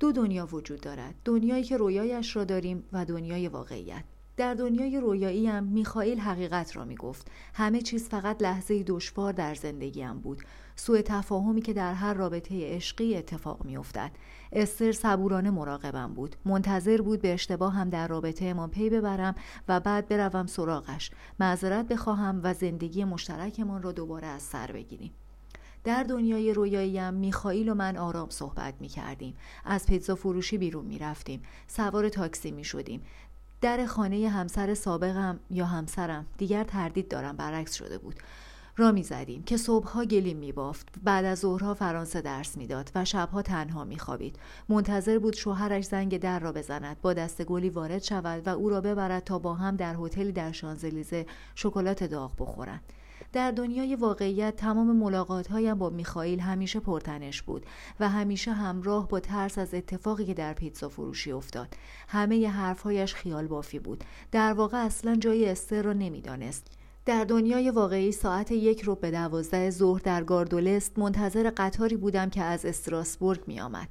دو دنیا وجود دارد. دنیایی که رویایش را داریم و دنیای واقعیت. در دنیای رویایی هم میخائیل حقیقت را می‌گفت. همه چیز فقط لحظه دشوار در زندگیم بود. سوء تفاهمی که در هر رابطه عشقی اتفاق میافتد. استر صبورانه مراقبم بود. منتظر بود به اشتباه هم در رابطه ما پی ببرم و بعد بروم سراغش. معذرت بخواهم و زندگی مشترکمان را دوباره از سر بگیریم. در دنیای رویاییم میخائیل و من آرام صحبت می کردیم. از پیتزا فروشی بیرون می رفتیم. سوار تاکسی می شدیم. در خانه همسر سابقم یا همسرم دیگر تردید دارم برعکس شده بود را می زدیم که صبحها گلیم می بافت بعد از ظهرها فرانسه درس می‌داد و شبها تنها می خوابید منتظر بود شوهرش زنگ در را بزند با دست گلی وارد شود و او را ببرد تا با هم در هتلی در شانزلیزه شکلات داغ بخورند در دنیای واقعیت تمام ملاقات هایم با میخائیل همیشه پرتنش بود و همیشه همراه با ترس از اتفاقی که در پیتزا فروشی افتاد. همه حرفهایش خیال بافی بود. در واقع اصلا جای استر را نمی‌دانست. در دنیای واقعی ساعت یک رو به دوازده ظهر در گاردولست منتظر قطاری بودم که از استراسبورگ می آمد.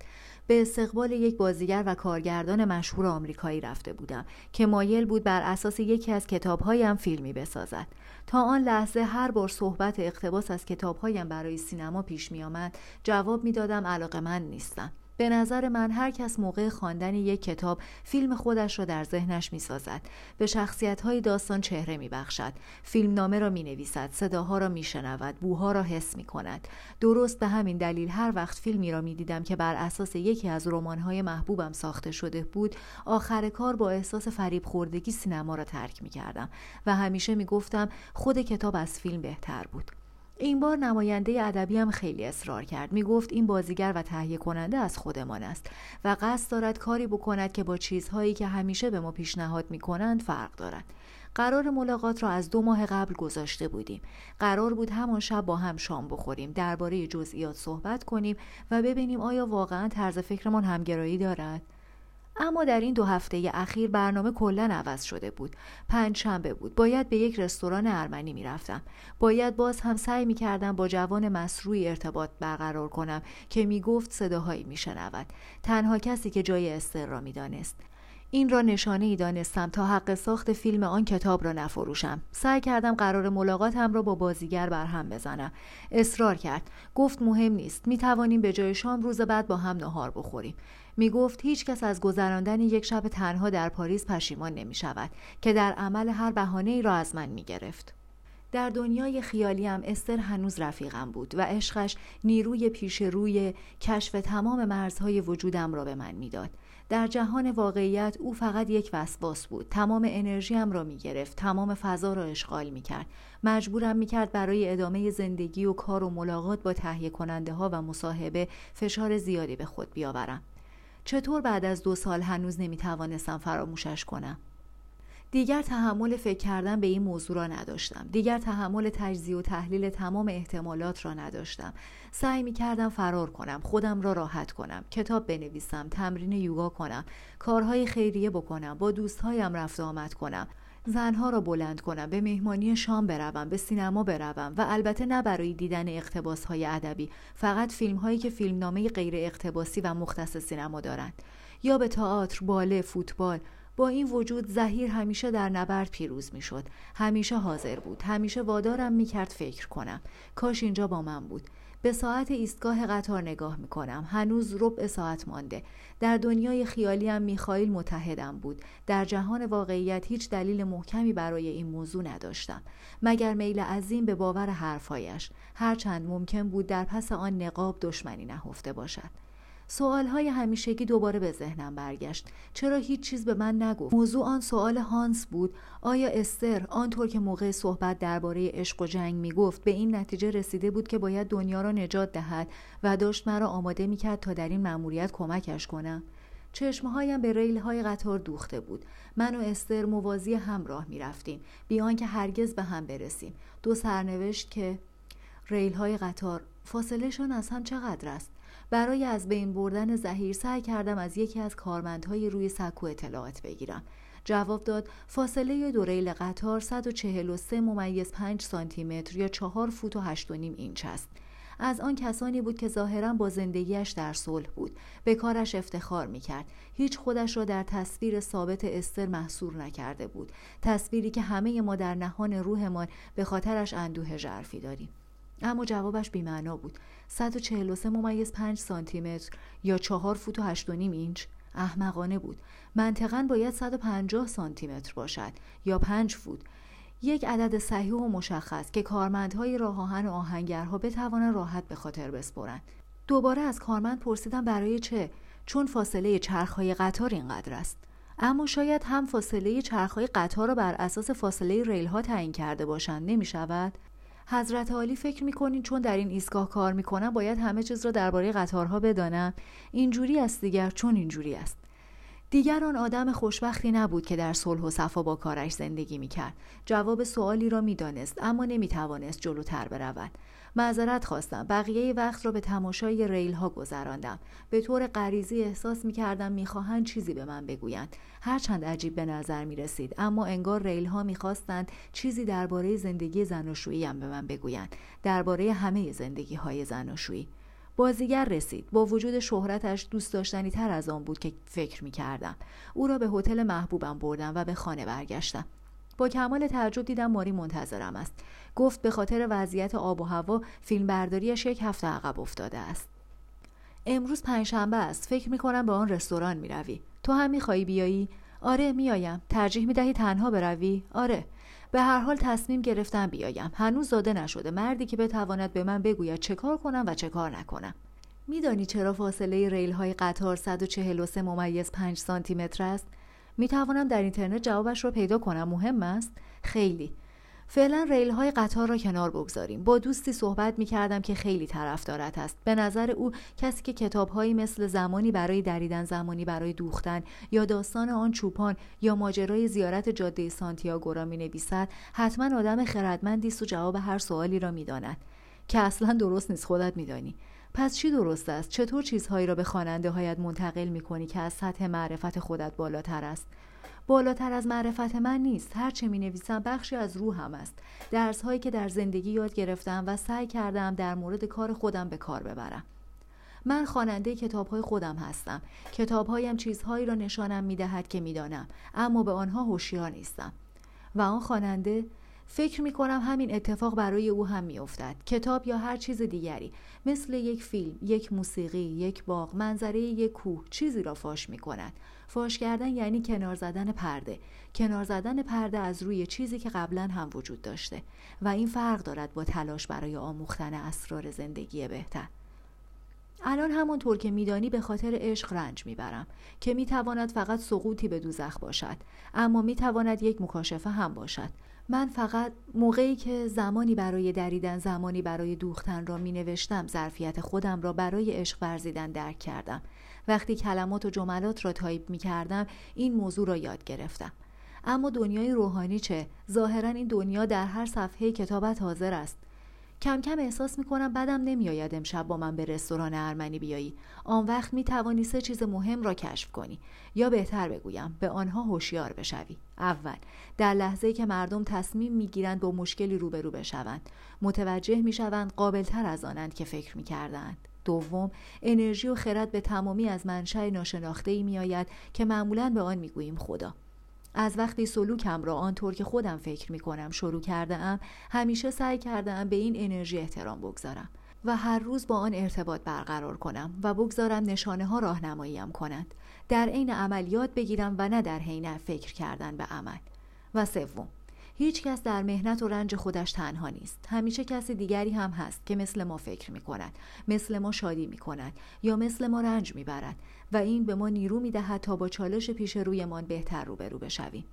به استقبال یک بازیگر و کارگردان مشهور آمریکایی رفته بودم که مایل بود بر اساس یکی از کتابهایم فیلمی بسازد. تا آن لحظه هر بار صحبت اقتباس از کتابهایم برای سینما پیش می آمد جواب می دادم علاقه من نیستم. به نظر من هر کس موقع خواندن یک کتاب فیلم خودش را در ذهنش می سازد. به شخصیت های داستان چهره می بخشد. فیلم نامه را می نویسد. صداها را می شنود. بوها را حس می کند. درست به همین دلیل هر وقت فیلمی را می دیدم که بر اساس یکی از رمان های محبوبم ساخته شده بود آخر کار با احساس فریب خوردگی سینما را ترک می کردم و همیشه می گفتم خود کتاب از فیلم بهتر بود. این بار نماینده ادبی هم خیلی اصرار کرد. می گفت این بازیگر و تهیه کننده از خودمان است و قصد دارد کاری بکند که با چیزهایی که همیشه به ما پیشنهاد می کنند فرق دارد. قرار ملاقات را از دو ماه قبل گذاشته بودیم. قرار بود همان شب با هم شام بخوریم درباره جزئیات صحبت کنیم و ببینیم آیا واقعا طرز فکرمان همگرایی دارد. اما در این دو هفته اخیر برنامه کلا عوض شده بود. پنج شنبه بود. باید به یک رستوران ارمنی می‌رفتم. باید باز هم سعی می‌کردم با جوان مسروی ارتباط برقرار کنم که می‌گفت صداهایی میشنود. تنها کسی که جای استر را می‌دانست. این را نشانه ای دانستم تا حق ساخت فیلم آن کتاب را نفروشم. سعی کردم قرار ملاقاتم را با بازیگر بر هم بزنم. اصرار کرد. گفت مهم نیست. می توانیم به جای شام روز بعد با هم نهار بخوریم. می گفت هیچ کس از گذراندن یک شب تنها در پاریس پشیمان نمی شود که در عمل هر بهانه ای را از من می گرفت. در دنیای خیالیم استر هنوز رفیقم بود و عشقش نیروی پیش روی کشف تمام مرزهای وجودم را به من می‌داد. در جهان واقعیت او فقط یک وسواس بود. تمام انرژیم را می گرفت. تمام فضا را اشغال می کرد. مجبورم می کرد برای ادامه زندگی و کار و ملاقات با تهیه کننده ها و مصاحبه فشار زیادی به خود بیاورم. چطور بعد از دو سال هنوز نمی توانستم فراموشش کنم؟ دیگر تحمل فکر کردن به این موضوع را نداشتم. دیگر تحمل تجزیه و تحلیل تمام احتمالات را نداشتم. سعی می کردم فرار کنم خودم را راحت کنم کتاب بنویسم تمرین یوگا کنم کارهای خیریه بکنم با دوستهایم رفت آمد کنم. زنها را بلند کنم به مهمانی شام بروم به سینما بروم و البته نه برای دیدن اقتباس های ادبی فقط فیلم هایی که فیلمنامه غیر اقتباسی و مختص سینما دارند. یا به تئاتر باله فوتبال با این وجود زهیر همیشه در نبرد پیروز می‌شد همیشه حاضر بود همیشه وادارم می‌کرد فکر کنم کاش اینجا با من بود به ساعت ایستگاه قطار نگاه می کنم. هنوز ربع ساعت مانده. در دنیای خیالیم میخائیل متحدم بود. در جهان واقعیت هیچ دلیل محکمی برای این موضوع نداشتم. مگر میل عظیم به باور حرفهایش. هرچند ممکن بود در پس آن نقاب دشمنی نهفته باشد. های همیشگی دوباره به ذهنم برگشت. چرا هیچ چیز به من نگفت؟ موضوع آن سوال هانس بود. آیا استر آنطور که موقع صحبت درباره عشق و جنگ می‌گفت به این نتیجه رسیده بود که باید دنیا را نجات دهد و داشت مرا آماده می‌کرد تا در این مأموریت کمکش کنم؟ چشمهایم به ریل های قطار دوخته بود. من و استر موازی هم راه می رفتیم بیان که هرگز به هم برسیم. دو سرنوشت که ریل های قطار فاصلهشان از هم چقدر است؟ برای از بین بردن زهیر سعی کردم از یکی از کارمندهای روی سکو اطلاعات بگیرم. جواب داد فاصله دوریل قطار 143 ممیز 5 سانتی متر یا 4 فوت و 8 و نیم اینچ است. از آن کسانی بود که ظاهرا با زندگیش در صلح بود. به کارش افتخار می‌کرد. هیچ خودش را در تصویر ثابت استر محصور نکرده بود. تصویری که همه ما در نهان روحمان به خاطرش اندوه ژرفی داریم. اما جوابش بیمعنا بود. 143 ممیز 5 سانتی متر یا 4 فوت و 8 نیم اینچ. احمقانه بود. منطقا باید 150 سانتی متر باشد یا 5 فوت. یک عدد صحیح و مشخص که کارمندهای راه آهن و آهنگرها بتوانند راحت به خاطر بسپرند. دوباره از کارمند پرسیدم برای چه؟ چون فاصله چرخهای قطار اینقدر است. اما شاید هم فاصله چرخهای قطار را بر اساس فاصله ریل ها تعیین کرده باشند. نمی شود؟ حضرت عالی فکر می‌کنین چون در این ایستگاه کار می‌کنم باید همه چیز را درباره قطارها بدانم اینجوری است دیگر چون اینجوری است. دیگر آن آدم خوشبختی نبود که در صلح و صفا با کارش زندگی می‌کرد. جواب سوالی را می‌دانست اما نمی‌توانست جلوتر برود. معذرت خواستم. بقیه وقت را به تماشای ریل ها گذراندم. به طور غریزی احساس می‌کردم می‌خواهند چیزی به من بگویند. هرچند عجیب به نظر می رسید اما انگار ریل ها می‌خواستند چیزی درباره زندگی زناشویی هم به من بگویند. درباره همه زندگی های زناشویی. بازیگر رسید. با وجود شهرتش دوست داشتنی تر از آن بود که فکر می کردم او را به هتل محبوبم بردم و به خانه برگشتم. با کمال تعجب دیدم ماری منتظرم است. گفت به خاطر وضعیت آب و هوا فیلم برداریش یک هفته عقب افتاده است. امروز پنجشنبه است. فکر می کنم به آن رستوران می روی. تو هم می خواهی بیایی؟ آره میایم ترجیح می دهی تنها بروی؟ آره. به هر حال تصمیم گرفتم بیایم. هنوز زاده نشده. مردی که بتواند به من بگوید چه کار کنم و چه کار نکنم. میدانی چرا فاصله ریل های قطار 143 ممیز 5 سانتی متر است؟ می توانم در اینترنت جوابش را پیدا کنم. مهم است؟ خیلی. فعلا ریل های قطار را کنار بگذاریم. با دوستی صحبت می کردم که خیلی طرفدارت است. به نظر او کسی که کتاب هایی مثل زمانی برای دریدن زمانی برای دوختن یا داستان آن چوپان یا ماجرای زیارت جاده سانتیاگو را می نویسد حتما آدم خردمندی است و جواب هر سوالی را می داند. که اصلا درست نیست خودت میدانی. پس چی درست است؟ چطور چیزهایی را به خواننده هایت منتقل می کنی که از سطح معرفت خودت بالاتر است؟ بالاتر از معرفت من نیست. هر چه می نویسم بخشی از روحم است. درس هایی که در زندگی یاد گرفتم و سعی کردم در مورد کار خودم به کار ببرم. من خواننده کتاب های خودم هستم. کتاب هایم چیزهایی را نشانم می دهد که می دانم اما به آنها هوشیار نیستم. و آن خواننده فکر می کنم همین اتفاق برای او هم می افتد. کتاب یا هر چیز دیگری مثل یک فیلم، یک موسیقی، یک باغ، منظره یک کوه چیزی را فاش می کند. فاش کردن یعنی کنار زدن پرده. کنار زدن پرده از روی چیزی که قبلا هم وجود داشته و این فرق دارد با تلاش برای آموختن اسرار زندگی بهتر. الان همانطور که میدانی به خاطر عشق رنج می‌برم که می‌تواند فقط سقوطی به دوزخ باشد اما می‌تواند یک مکاشفه هم باشد من فقط موقعی که زمانی برای دریدن زمانی برای دوختن را می نوشتم ظرفیت خودم را برای عشق ورزیدن درک کردم. وقتی کلمات و جملات را تایپ می کردم این موضوع را یاد گرفتم. اما دنیای روحانی چه؟ ظاهرا این دنیا در هر صفحه کتابت حاضر است. کم کم احساس می‌کنم بدم نمیآید امشب با من به رستوران ارمنی بیایی. آن وقت می توانی سه چیز مهم را کشف کنی. یا بهتر بگویم به آنها هوشیار بشوی. اول در لحظه که مردم تصمیم می‌گیرند با مشکلی روبرو بشوند متوجه می‌شوند قابلتر از آنند که فکر می‌کردند. دوم انرژی و خرد به تمامی از منشأ ناشناخته ای میآید که معمولا به آن می‌گوییم خدا. از وقتی سلوکم را آنطور که خودم فکر می کنم شروع کرده ام همیشه سعی کرده ام به این انرژی احترام بگذارم و هر روز با آن ارتباط برقرار کنم و بگذارم نشانه ها راهنماییم کنند. در عین عملیات بگیرم و نه در حین فکر کردن به عمل. و سوم هیچ کس در مهنت و رنج خودش تنها نیست. همیشه کسی دیگری هم هست که مثل ما فکر می کند مثل ما شادی می کند یا مثل ما رنج می برد و این به ما نیرو می دهد تا با چالش پیش رویمان بهتر روبرو بشویم.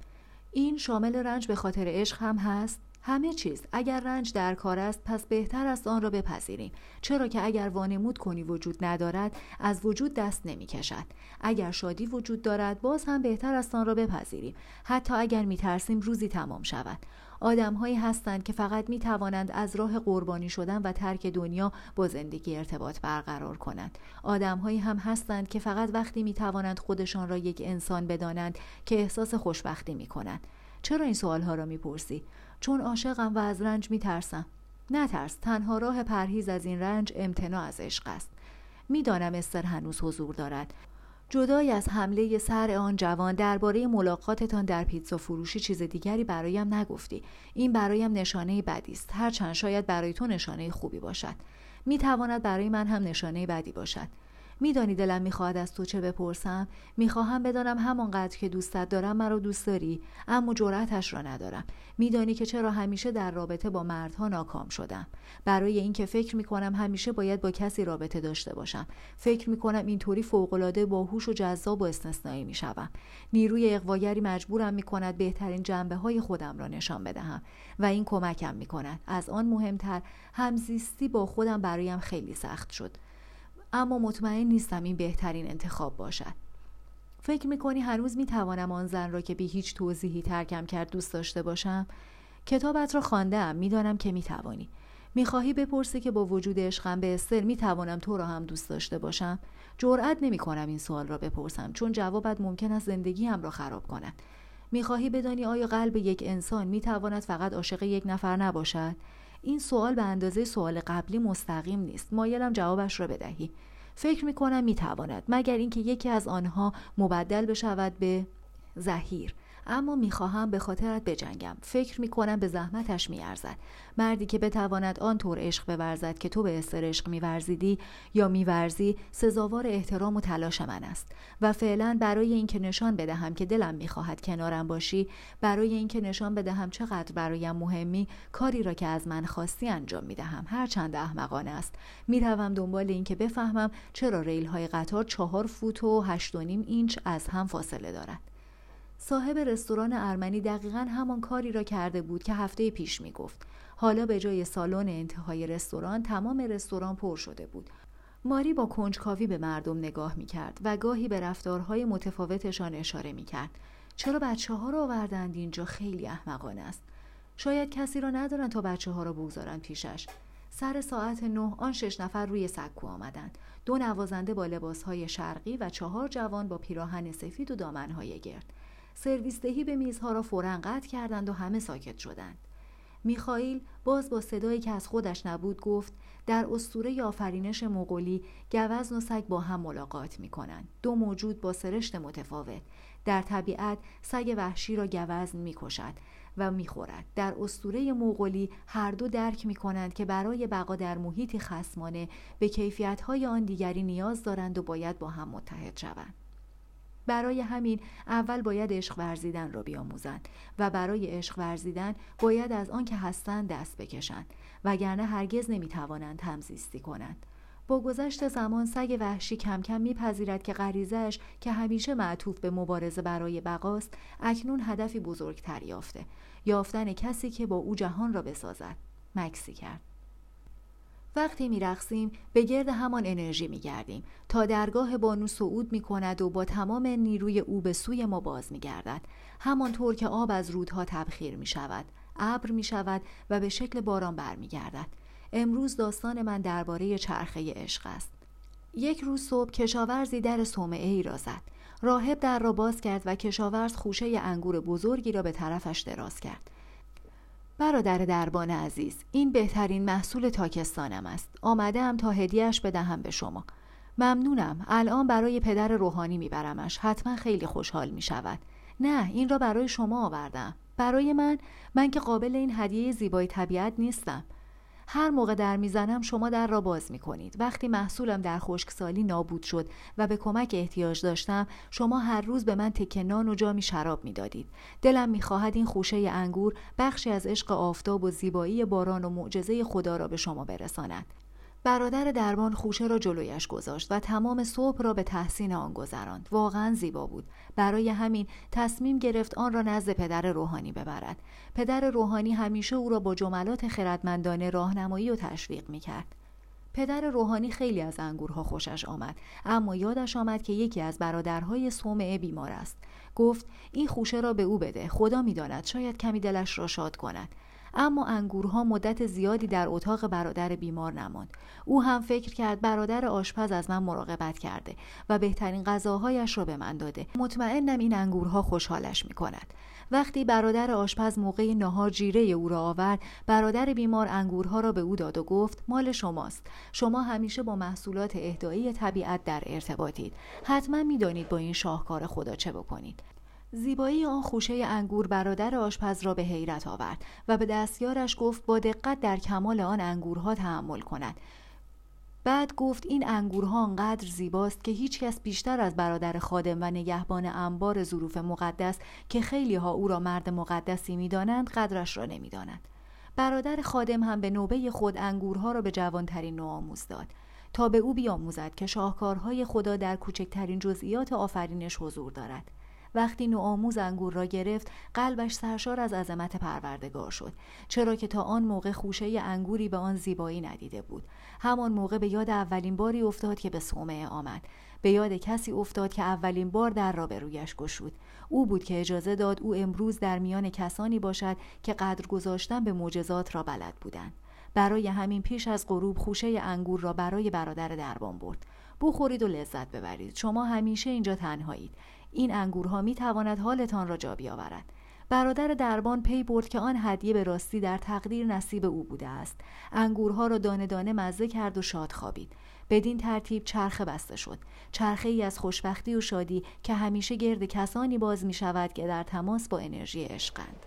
این شامل رنج به خاطر عشق هم هست؟ همه چیز. اگر رنج در کار است پس بهتر است آن را بپذیریم. چرا که اگر وانمود کنی وجود ندارد از وجود دست نمی کشد اگر شادی وجود دارد باز هم بهتر است آن را بپذیریم. حتی اگر می ترسیم روزی تمام شود. آدمهایی هستند که فقط می توانند از راه قربانی شدن و ترک دنیا با زندگی ارتباط برقرار کنند. آدمهایی هم هستند که فقط وقتی می توانند خودشان را یک انسان بدانند که احساس خوشبختی می کنند چرا این سوال ها را می پرسی؟ چون عاشقم و از رنج می ترسم نترس تنها راه پرهیز از این رنج امتناع از عشق است. می‌دانم استر هنوز حضور دارد. جدای از حمله سر آن جوان درباره ملاقاتتان در پیتزا فروشی چیز دیگری برایم نگفتی. این برایم نشانه بدی است. هرچند شاید برای تو نشانه خوبی باشد. می تواند برای من هم نشانه بدی باشد. میدانی دلم می‌خواهد از تو چه بپرسم؟ می‌خواهم بدانم همانقدر که دوستت دارم مرا دوست داری اما جرأتش را ندارم. میدانی که چرا همیشه در رابطه با مردها ناکام شدم. برای اینکه فکر می‌کنم همیشه باید با کسی رابطه داشته باشم. فکر می‌کنم اینطوری فوقالعاده باهوش و جذاب و استثنایی می‌شوم. نیروی اقواگری مجبورم می‌کند بهترین جنبه های خودم را نشان بدهم و این کمکم می‌کند. از آن مهمتر همزیستی با خودم برایم خیلی سخت شد. اما مطمئن نیستم این بهترین انتخاب باشد. فکر می‌کنی هنوز می‌توانم آن زن را که بی هیچ توضیحی ترکم کرد دوست داشته باشم؟ کتابت را خواندهام می‌دانم که می‌توانی. می‌خواهی بپرسی که با وجود عشقم به استر می‌توانم تو را هم دوست داشته باشم؟ جرأت نمی‌کنم این سوال را بپرسم چون جوابت ممکن است زندگی هم را خراب کند. می‌خواهی بدانی آیا قلب یک انسان می‌تواند فقط عاشق یک نفر نباشد؟ این سوال به اندازه سوال قبلی مستقیم نیست. مایلم جوابش را بدهی. فکر می کنم مگر اینکه یکی از آنها مبدل بشود به زهیر. اما می‌خواهم به خاطرت بجنگم. فکر می‌کنم به زحمتش میارزد. مردی که بتواند آنطور عشق بورزد که تو به استر عشق میورزیدی یا میورزی سزاوار احترام و تلاش من است. و فعلا برای اینکه نشان بدهم که دلم می‌خواهد کنارم باشی برای اینکه نشان بدهم چقدر برایم مهمی کاری را که از من خواستی انجام می‌دهم. هرچند احمقانه است. می‌روم دنبال اینکه بفهمم چرا ریل های قطار چهار فوت و هشت و نیم اینچ از هم فاصله دارد. صاحب رستوران ارمنی دقیقا همان کاری را کرده بود که هفته پیش می گفت. حالا به جای سالن انتهای رستوران تمام رستوران پر شده بود. ماری با کنجکاوی به مردم نگاه می کرد و گاهی به رفتارهای متفاوتشان اشاره می کرد. چرا بچه ها را آوردند اینجا خیلی احمقانه است. شاید کسی را ندارند تا بچه ها را بگذارند پیشش. سر ساعت نه آن شش نفر روی سکو آمدند. دو نوازنده با لباسهای شرقی و چهار جوان با پیراهن سفید و دامنهای گرد. سرویس دهی به میزها را فورا قطع کردند و همه ساکت شدند. میخائیل باز با صدایی که از خودش نبود گفت در اسطوره آفرینش مغولی گوزن و سگ با هم ملاقات می کنند. دو موجود با سرشت متفاوت. در طبیعت سگ وحشی را گوزن می کشد و می‌خورد. در اسطوره مغولی هر دو درک می کنند که برای بقا در محیطی خسمانه به کیفیتهای آن دیگری نیاز دارند و باید با هم متحد شوند. برای همین اول باید عشق ورزیدن را بیاموزند و برای عشق ورزیدن باید از آن که هستند دست بکشند وگرنه هرگز نمی‌توانند همزیستی کنند. با گذشت زمان سگ وحشی کم کم میپذیرد که غریزش که همیشه معطوف به مبارزه برای بقاست اکنون هدفی بزرگتر یافته یافتن کسی که با او جهان را بسازد. مکسی کرد. وقتی می رقصیم به گرد همان انرژی می گردیم تا درگاه بانو صعود می کند و با تمام نیروی او به سوی ما باز می گردد همانطور که آب از رودها تبخیر می شود ابر می شود و به شکل باران برمیگردد. امروز داستان من درباره چرخه عشق است. یک روز صبح کشاورزی در صومعه ای را زد. راهب در را باز کرد و کشاورز خوشه انگور بزرگی را به طرفش دراز کرد. برادر دربان عزیز این بهترین محصول تاکستانم است. آمده تا هدیهش بدهم به شما. ممنونم. الان برای پدر روحانی میبرمش. حتما خیلی خوشحال می شود نه این را برای شما آوردم برای من؟ من که قابل این هدیه زیبای طبیعت نیستم. هر موقع در می‌زنم شما در را باز می کنید. وقتی محصولم در خشکسالی نابود شد و به کمک احتیاج داشتم شما هر روز به من تکه نان و جامی شراب می‌دادید. دلم می‌خواهد این خوشه انگور بخشی از عشق آفتاب و زیبایی باران و معجزه خدا را به شما برساند. برادر دربان خوشه را جلویش گذاشت و تمام صبح را به تحسین آن گذراند. واقعا زیبا بود. برای همین تصمیم گرفت آن را نزد پدر روحانی ببرد. پدر روحانی همیشه او را با جملات خردمندانه راهنمایی و تشویق می‌کرد. پدر روحانی خیلی از انگورها خوشش آمد اما یادش آمد که یکی از برادرهای صومعه بیمار است. گفت این خوشه را به او بده خدا می‌داند شاید کمی دلش را شاد کند. اما انگورها مدت زیادی در اتاق برادر بیمار نماند. او هم فکر کرد برادر آشپز از من مراقبت کرده و بهترین غذاهایش را به من داده. مطمئنم این انگورها خوشحالش می کند وقتی برادر آشپز موقع نهار جیره او را آورد برادر بیمار انگورها را به او داد و گفت مال شماست. شما همیشه با محصولات اهدایی طبیعت در ارتباطید. حتما می‌دانید با این شاهکار خدا چه بکنید. زیبایی آن خوشه انگور برادر آشپز را به حیرت آورد و به دستیارش گفت با دقت در کمال آن انگورها تحمل کند. بعد گفت این انگورها آنقدر زیباست که هیچکس بیشتر از برادر خادم و نگهبان انبار ظروف مقدس که خیلی ها او را مرد مقدسی می‌دانند قدرش را نمی‌دانند برادر خادم هم به نوبه خود انگورها را به جوانترین نوآموز داد. تا به او بیاموزد که شاهکارهای خدا در کوچکترین جزئیات آفرینش حضور دارد. وقتی نوآموز انگور را گرفت قلبش سرشار از عظمت پروردگار شد. چرا که تا آن موقع خوشه انگوری به آن زیبایی ندیده بود. همان موقع به یاد اولین باری افتاد که به صومعه آمد. به یاد کسی افتاد که اولین بار در را به رویش گشود. او بود که اجازه داد او امروز در میان کسانی باشد که قدر گذاشتن به معجزات را بلد بودند. برای همین پیش از غروب خوشه انگور را برای برادر دربان برد. بخورید و لذت ببرید. شما همیشه اینجا تنهایید. این انگورها می تواند حالتان را جا بیاورد. برادر دربان پی برد که آن هدیه به راستی در تقدیر نصیب او بوده است. انگورها را دانه دانه مزه کرد و شاد خوابید. بدین ترتیب چرخه بسته شد. چرخه ای از خوشبختی و شادی که همیشه گرد کسانی باز می شود که در تماس با انرژی عشقند.